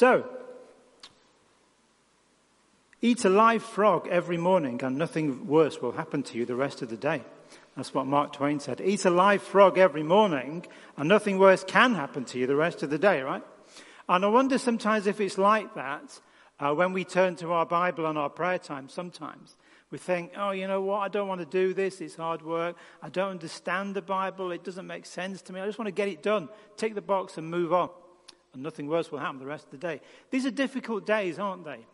So, eat a live frog every morning and nothing worse will happen to you the rest of the day. That's what Mark Twain said. Eat a live frog every morning and nothing worse can happen to you the rest of the day, right? And I wonder sometimes if it's like that uh, when we turn to our Bible and our prayer time sometimes. We think, oh, you know what? I don't want to do this. It's hard work. I don't understand the Bible. It doesn't make sense to me. I just want to get it done. Tick the box and move on. And nothing worse will happen the rest of the day. These are difficult days, aren't they?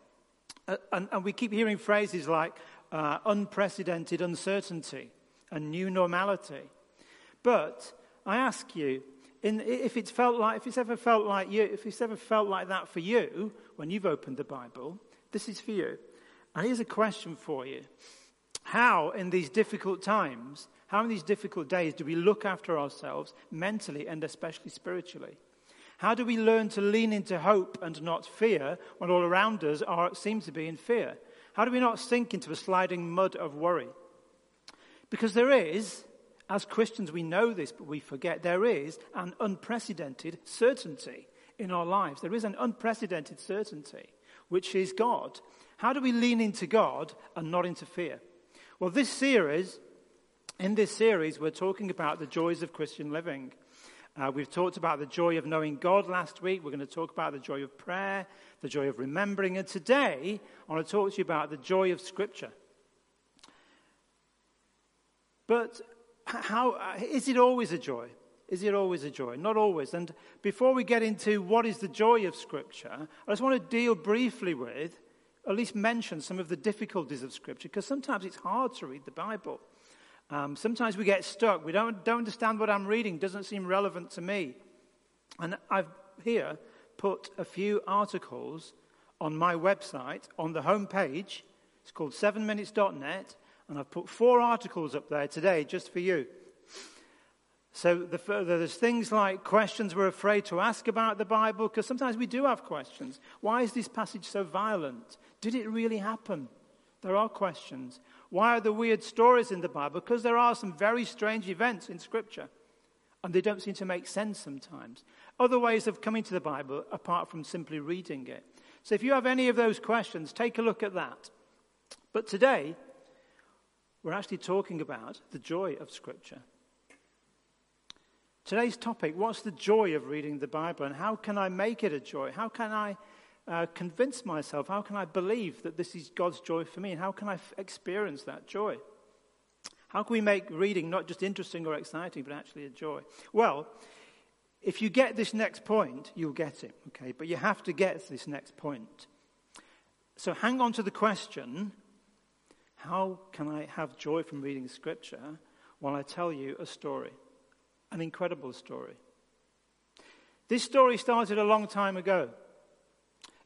Uh, and, and, we keep hearing phrases like uh, unprecedented uncertainty and new normality. But I ask you, in, if it's felt like, if it's ever felt like you, if it's ever felt like that for you when you've opened the Bible, this is for you. And here's a question for you. How, in these difficult times, how in these difficult days do we look after ourselves mentally and especially spiritually? How do we learn to lean into hope and not fear when all around us are, seem to be in fear? How do we not sink into the sliding mud of worry? Because there is, as Christians, we know this, but we forget, there is an unprecedented certainty in our lives. There is an unprecedented certainty, which is God. How do we lean into God and not into fear? Well, this series, in this series, we're talking about the joys of Christian living. Uh, we've talked about the joy of knowing God last week. We're going to talk about the joy of prayer, the joy of remembering. And today, I want to talk to you about the joy of Scripture. But how, is it always a joy? Is it always a joy? Not always. And before we get into what is the joy of Scripture, I just want to deal briefly with, at least mention some of the difficulties of Scripture, because sometimes it's hard to read the Bible. Um, sometimes we get stuck. We don't, don't understand what I'm reading, doesn't seem relevant to me. And I've here put a few articles on my website on the home page. It's called 7minutes.net. And I've put four articles up there today just for you. So the, there's things like questions we're afraid to ask about the Bible, because sometimes we do have questions. Why is this passage so violent? Did it really happen? There are questions. Why are there weird stories in the Bible? Because there are some very strange events in Scripture, and they don't seem to make sense sometimes. Other ways of coming to the Bible apart from simply reading it. So if you have any of those questions, take a look at that. But today, we're actually talking about the joy of Scripture. Today's topic what's the joy of reading the Bible, and how can I make it a joy? How can I uh, convince myself? How can I believe that this is God's joy for me? And how can I f- experience that joy? How can we make reading not just interesting or exciting, but actually a joy? Well, if you get this next point, you'll get it, okay? But you have to get this next point. So hang on to the question how can I have joy from reading Scripture while I tell you a story? An incredible story. This story started a long time ago.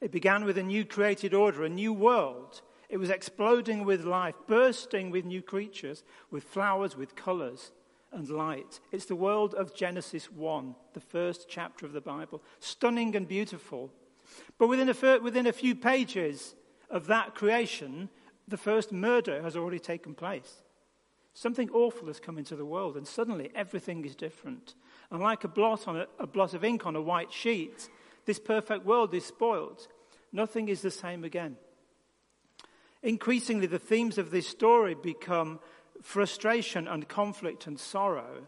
It began with a new created order, a new world. It was exploding with life, bursting with new creatures, with flowers, with colors and light. It's the world of Genesis 1, the first chapter of the Bible. Stunning and beautiful. But within a, within a few pages of that creation, the first murder has already taken place. Something awful has come into the world, and suddenly everything is different. And like a blot, on a, a blot of ink on a white sheet, this perfect world is spoiled. Nothing is the same again. Increasingly, the themes of this story become frustration and conflict and sorrow.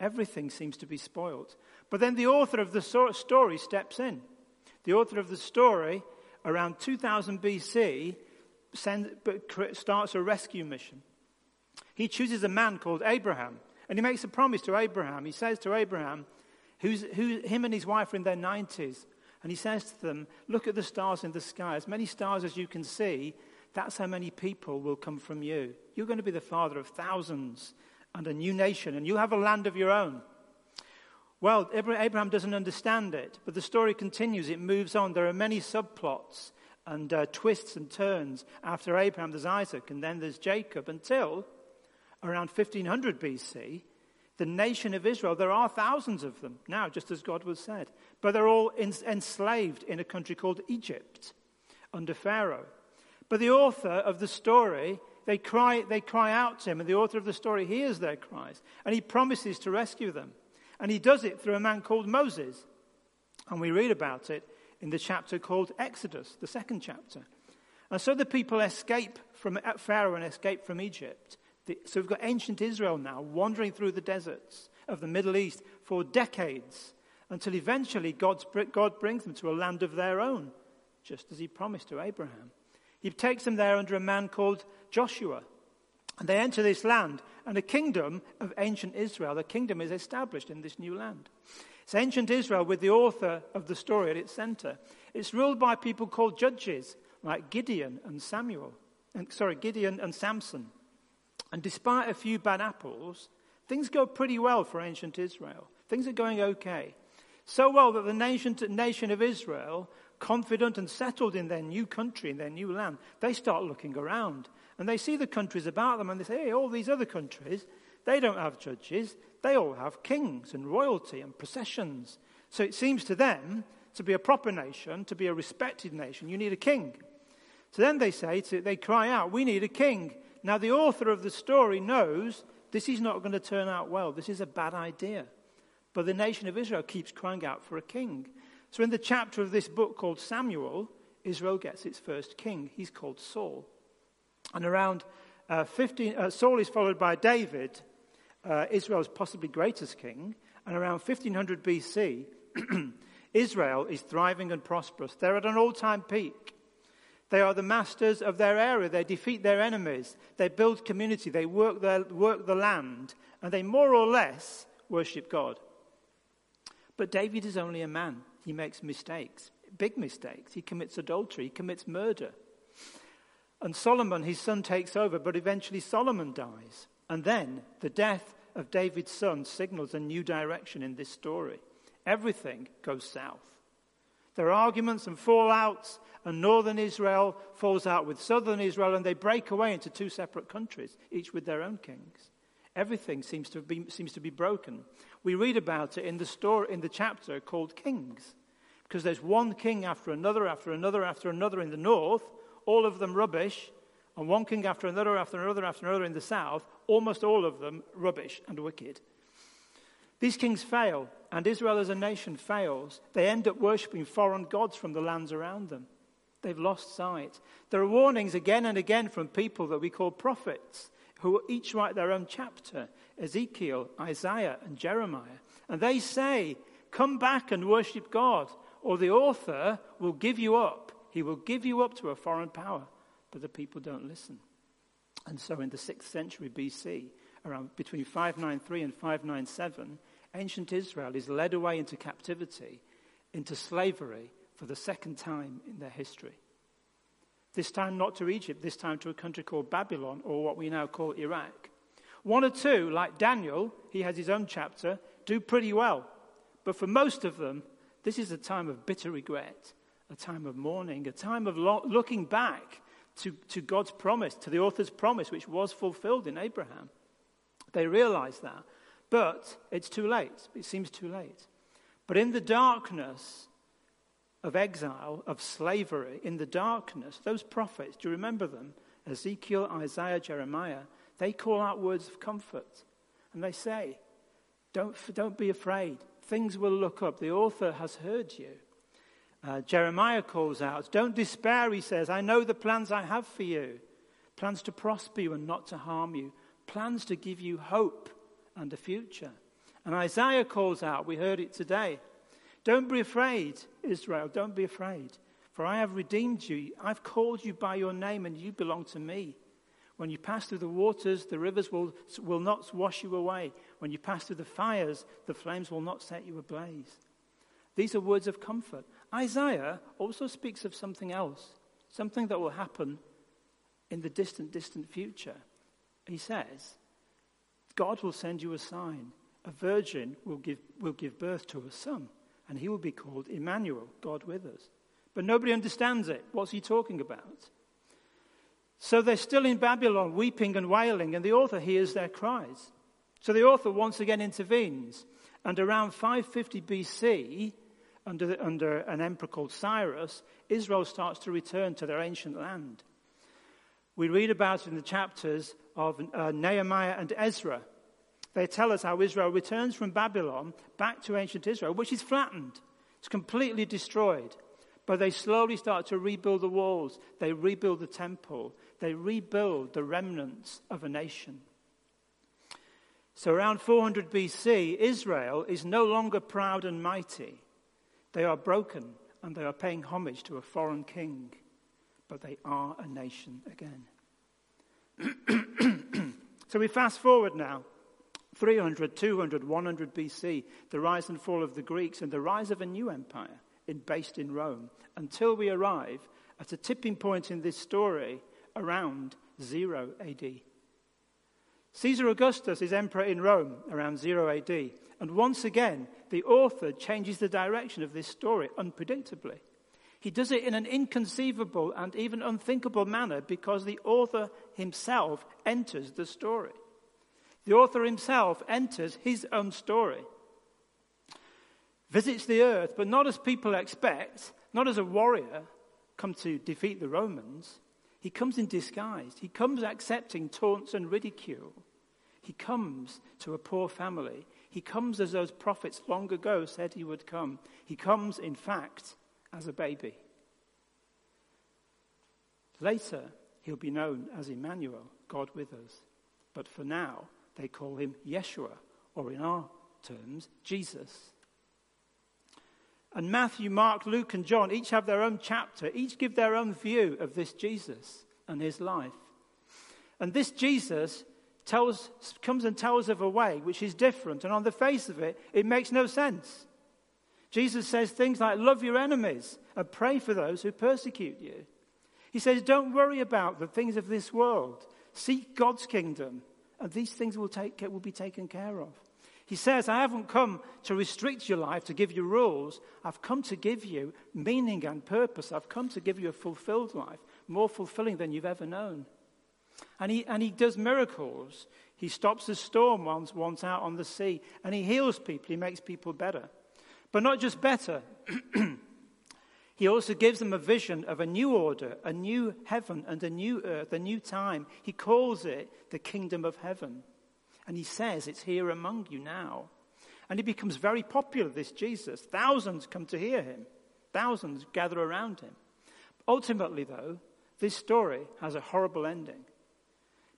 Everything seems to be spoiled. But then the author of the story steps in. The author of the story, around 2000 BC, send, starts a rescue mission. He chooses a man called Abraham, and he makes a promise to Abraham. He says to Abraham, who's, who, him and his wife are in their 90s, and he says to them, Look at the stars in the sky. As many stars as you can see, that's how many people will come from you. You're going to be the father of thousands and a new nation, and you'll have a land of your own. Well, Abraham doesn't understand it, but the story continues. It moves on. There are many subplots and uh, twists and turns. After Abraham, there's Isaac, and then there's Jacob, until around 1500 BC, the nation of Israel, there are thousands of them now, just as God was said, but they're all enslaved in a country called Egypt under Pharaoh. But the author of the story, they cry, they cry out to him, and the author of the story hears their cries, and he promises to rescue them. And he does it through a man called Moses. And we read about it in the chapter called Exodus, the second chapter. And so the people escape from Pharaoh and escape from Egypt. So we've got ancient Israel now wandering through the deserts of the Middle East for decades until eventually God's, God brings them to a land of their own, just as he promised to Abraham. He takes them there under a man called Joshua. And they enter this land, and a kingdom of ancient Israel, the kingdom is established in this new land. It's ancient Israel with the author of the story at its center. It's ruled by people called judges, like Gideon and Samuel. And, sorry, Gideon and Samson. And despite a few bad apples, things go pretty well for ancient Israel. Things are going okay. So well that the nation, nation of Israel, confident and settled in their new country, in their new land, they start looking around. And they see the countries about them and they say, hey, all these other countries, they don't have judges. They all have kings and royalty and processions. So it seems to them to be a proper nation, to be a respected nation, you need a king. So then they say, to, they cry out, we need a king. Now the author of the story knows this is not going to turn out well. This is a bad idea. But the nation of Israel keeps crying out for a king. So in the chapter of this book called Samuel, Israel gets its first king. He's called Saul. And around uh, 15, uh, Saul is followed by David, uh, Israel's possibly greatest king. And around 1500 BC, Israel is thriving and prosperous. They're at an all time peak. They are the masters of their area. They defeat their enemies. They build community. They work, their, work the land. And they more or less worship God. But David is only a man. He makes mistakes, big mistakes. He commits adultery. He commits murder. And Solomon, his son, takes over, but eventually Solomon dies. And then the death of David's son signals a new direction in this story. Everything goes south. There are arguments and fallouts, and northern Israel falls out with southern Israel, and they break away into two separate countries, each with their own kings. Everything seems to be, seems to be broken. We read about it in the, story, in the chapter called Kings, because there's one king after another, after another, after another in the north, all of them rubbish, and one king after another, after another, after another in the south, almost all of them rubbish and wicked. These kings fail, and Israel as a nation fails. They end up worshipping foreign gods from the lands around them. They've lost sight. There are warnings again and again from people that we call prophets, who each write their own chapter Ezekiel, Isaiah, and Jeremiah. And they say, Come back and worship God, or the author will give you up. He will give you up to a foreign power. But the people don't listen. And so in the 6th century BC, around between 593 and 597, ancient Israel is led away into captivity, into slavery for the second time in their history. This time not to Egypt, this time to a country called Babylon, or what we now call Iraq. One or two, like Daniel, he has his own chapter, do pretty well. But for most of them, this is a time of bitter regret, a time of mourning, a time of lo- looking back to, to God's promise, to the author's promise, which was fulfilled in Abraham. They realize that. But it's too late. It seems too late. But in the darkness of exile, of slavery, in the darkness, those prophets, do you remember them? Ezekiel, Isaiah, Jeremiah, they call out words of comfort. And they say, don't, don't be afraid. Things will look up. The author has heard you. Uh, Jeremiah calls out, Don't despair, he says. I know the plans I have for you plans to prosper you and not to harm you, plans to give you hope and a future. And Isaiah calls out, we heard it today. Don't be afraid, Israel, don't be afraid. For I have redeemed you. I've called you by your name, and you belong to me. When you pass through the waters, the rivers will, will not wash you away. When you pass through the fires, the flames will not set you ablaze. These are words of comfort. Isaiah also speaks of something else, something that will happen in the distant, distant future. He says, God will send you a sign. A virgin will give, will give birth to a son, and he will be called Emmanuel, God with us. But nobody understands it. What's he talking about? So they're still in Babylon, weeping and wailing, and the author hears their cries. So the author once again intervenes. And around 550 BC, under, the, under an emperor called Cyrus, Israel starts to return to their ancient land. We read about it in the chapters of uh, Nehemiah and Ezra. They tell us how Israel returns from Babylon back to ancient Israel, which is flattened. It's completely destroyed. But they slowly start to rebuild the walls, they rebuild the temple, they rebuild the remnants of a nation. So around 400 BC, Israel is no longer proud and mighty. They are broken and they are paying homage to a foreign king, but they are a nation again. so we fast forward now 300, 200, 100 BC, the rise and fall of the Greeks and the rise of a new empire in, based in Rome until we arrive at a tipping point in this story around 0 AD. Caesar Augustus is emperor in Rome around 0 AD. And once again, the author changes the direction of this story unpredictably. He does it in an inconceivable and even unthinkable manner because the author himself enters the story. The author himself enters his own story. Visits the earth, but not as people expect, not as a warrior come to defeat the Romans. He comes in disguise. He comes accepting taunts and ridicule. He comes to a poor family. He comes as those prophets long ago said he would come. He comes, in fact, as a baby. Later, he'll be known as Emmanuel, God with us. But for now, they call him Yeshua, or in our terms, Jesus. And Matthew, Mark, Luke, and John each have their own chapter, each give their own view of this Jesus and his life. And this Jesus tells, comes and tells of a way which is different, and on the face of it, it makes no sense. Jesus says things like, Love your enemies and pray for those who persecute you. He says, Don't worry about the things of this world. Seek God's kingdom, Uh, these things will, take, will be taken care of. He says, I haven't come to restrict your life, to give you rules. I've come to give you meaning and purpose. I've come to give you a fulfilled life, more fulfilling than you've ever known. And he, and he does miracles. He stops the storm once, once out on the sea, and he heals people. He makes people better. But not just better, he also gives them a vision of a new order, a new heaven, and a new earth, a new time. He calls it the kingdom of heaven. And he says, It's here among you now. And he becomes very popular, this Jesus. Thousands come to hear him, thousands gather around him. Ultimately, though, this story has a horrible ending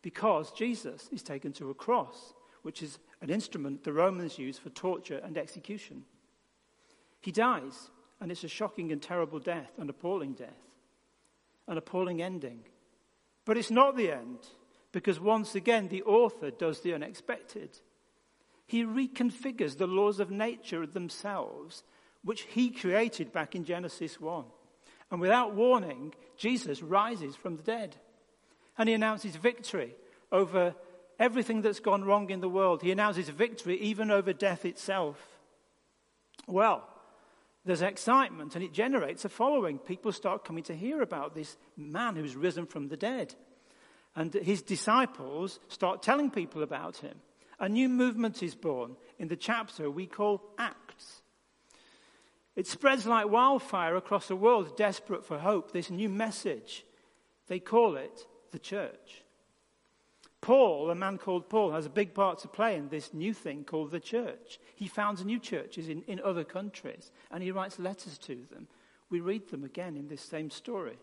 because Jesus is taken to a cross, which is an instrument the Romans used for torture and execution. He dies, and it's a shocking and terrible death, an appalling death, an appalling ending. But it's not the end because once again, the author does the unexpected. He reconfigures the laws of nature themselves, which he created back in Genesis 1. And without warning, Jesus rises from the dead. And he announces victory over everything that's gone wrong in the world. He announces victory even over death itself. Well, there's excitement and it generates a following. People start coming to hear about this man who's risen from the dead. And his disciples start telling people about him. A new movement is born in the chapter we call Acts. It spreads like wildfire across the world, desperate for hope, this new message. They call it the church. Paul, a man called Paul, has a big part to play in this new thing called the church. He founds new churches in, in other countries and he writes letters to them. We read them again in this same story.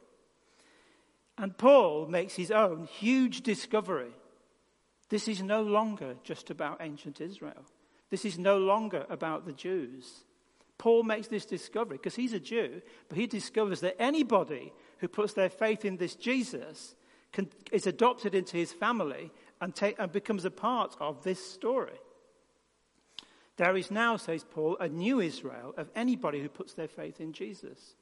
And Paul makes his own huge discovery. This is no longer just about ancient Israel. This is no longer about the Jews. Paul makes this discovery because he's a Jew, but he discovers that anybody who puts their faith in this Jesus can, is adopted into his family and, take, and becomes a part of this story. There is now, says Paul, a new Israel of anybody who puts their faith in Jesus.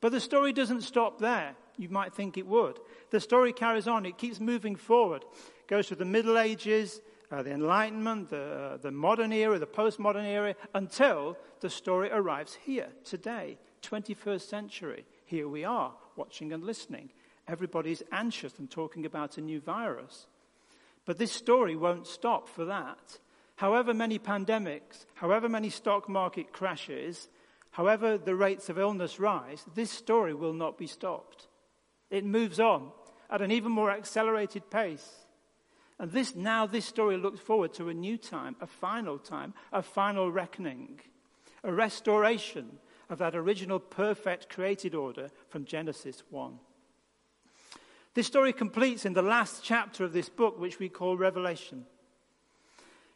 But the story doesn't stop there. You might think it would. The story carries on, it keeps moving forward. Goes through the Middle Ages, uh, the Enlightenment, the, uh, the modern era, the postmodern era, until the story arrives here, today, 21st century. Here we are, watching and listening. Everybody's anxious and talking about a new virus. But this story won't stop for that. However many pandemics, however many stock market crashes, However, the rates of illness rise, this story will not be stopped. It moves on at an even more accelerated pace. And this, now this story looks forward to a new time, a final time, a final reckoning, a restoration, of that original perfect created order from Genesis 1. This story completes in the last chapter of this book, which we call Revelation.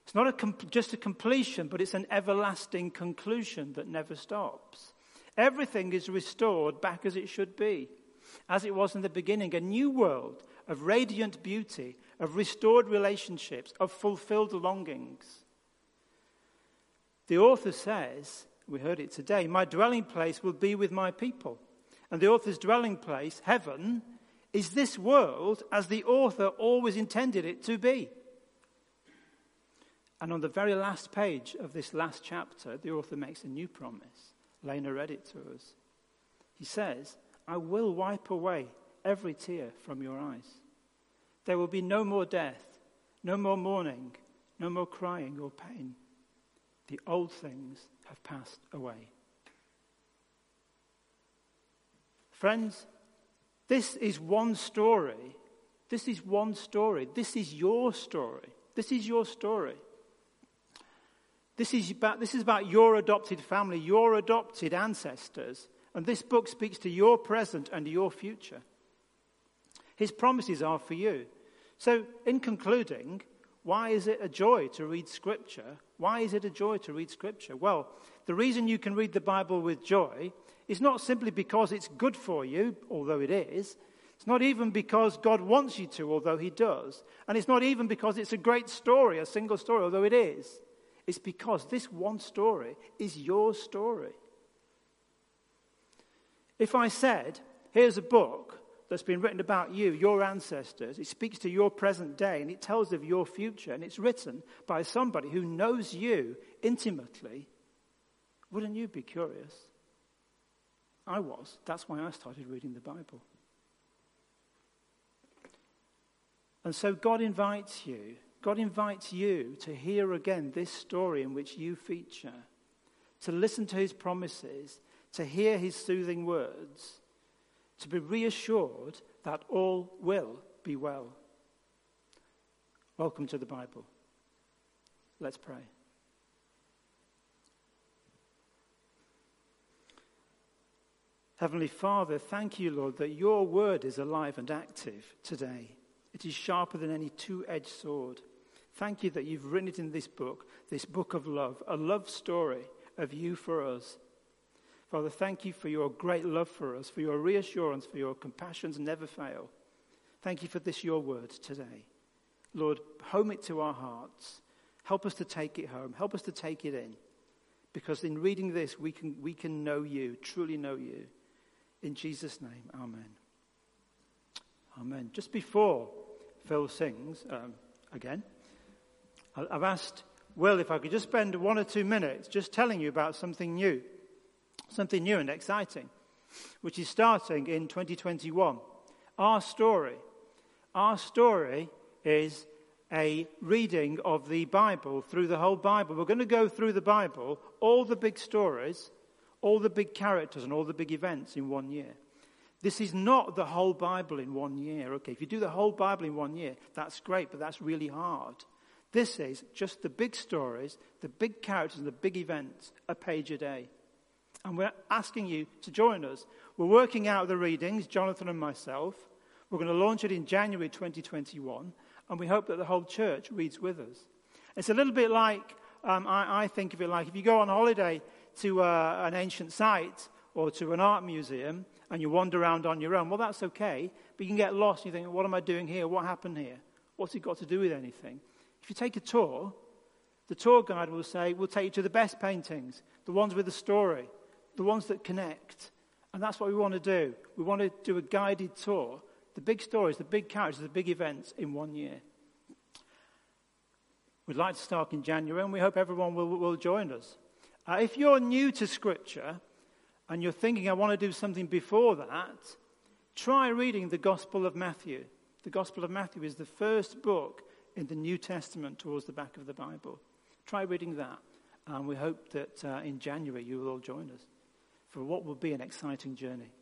It's not a com- just a completion, but it's an everlasting conclusion that never stops. Everything is restored back as it should be, as it was in the beginning, a new world of radiant beauty, of restored relationships, of fulfilled longings. The author says, we heard it today, my dwelling place will be with my people. And the author's dwelling place, heaven, is this world as the author always intended it to be. And on the very last page of this last chapter, the author makes a new promise. Lena read it to us. He says, I will wipe away every tear from your eyes. There will be no more death, no more mourning, no more crying or pain. The old things have passed away. Friends, this is one story. This is one story. This is your story. This is your story. This is, about, this is about your adopted family, your adopted ancestors. And this book speaks to your present and your future. His promises are for you. So, in concluding, why is it a joy to read Scripture? Why is it a joy to read Scripture? Well, the reason you can read the Bible with joy is not simply because it's good for you, although it is. It's not even because God wants you to, although He does. And it's not even because it's a great story, a single story, although it is. It's because this one story is your story. If I said, here's a book that's been written about you, your ancestors, it speaks to your present day and it tells of your future and it's written by somebody who knows you intimately, wouldn't you be curious? I was. That's why I started reading the Bible. And so God invites you God invites you to hear again this story in which you feature, to listen to his promises, to hear his soothing words, to be reassured that all will be well. Welcome to the Bible. Let's pray. Heavenly Father, thank you, Lord, that your word is alive and active today. It is sharper than any two edged sword. Thank you that you've written it in this book, this book of love, a love story of you for us. Father, thank you for your great love for us, for your reassurance, for your compassions never fail. Thank you for this, your word today. Lord, home it to our hearts. Help us to take it home. Help us to take it in. Because in reading this, we can, we can know you, truly know you. In Jesus' name, amen. Amen. Just before Phil sings um, again, I've asked Will if I could just spend one or two minutes just telling you about something new, something new and exciting, which is starting in 2021. Our story. Our story is a reading of the Bible through the whole Bible. We're going to go through the Bible, all the big stories, all the big characters, and all the big events in one year. This is not the whole Bible in one year. Okay, if you do the whole Bible in one year, that's great, but that's really hard. This is just the big stories, the big characters, and the big events, a page a day. And we're asking you to join us. We're working out the readings, Jonathan and myself. We're going to launch it in January 2021, and we hope that the whole church reads with us. It's a little bit like, um, I, I, think of it like if you go on holiday to uh, an ancient site or to an art museum and you wander around on your own, well, that's okay, but you can get lost and you think, what am I doing here? What happened here? What's it got to do with anything? If you take a tour, the tour guide will say, We'll take you to the best paintings, the ones with the story, the ones that connect. And that's what we want to do. We want to do a guided tour, the big stories, the big characters, the big events in one year. We'd like to start in January, and we hope everyone will, will join us. Uh, if you're new to Scripture and you're thinking, I want to do something before that, try reading the Gospel of Matthew. The Gospel of Matthew is the first book in the New Testament towards the back of the Bible. Try reading that. And we hope that uh, in January you will all join us for what will be an exciting journey.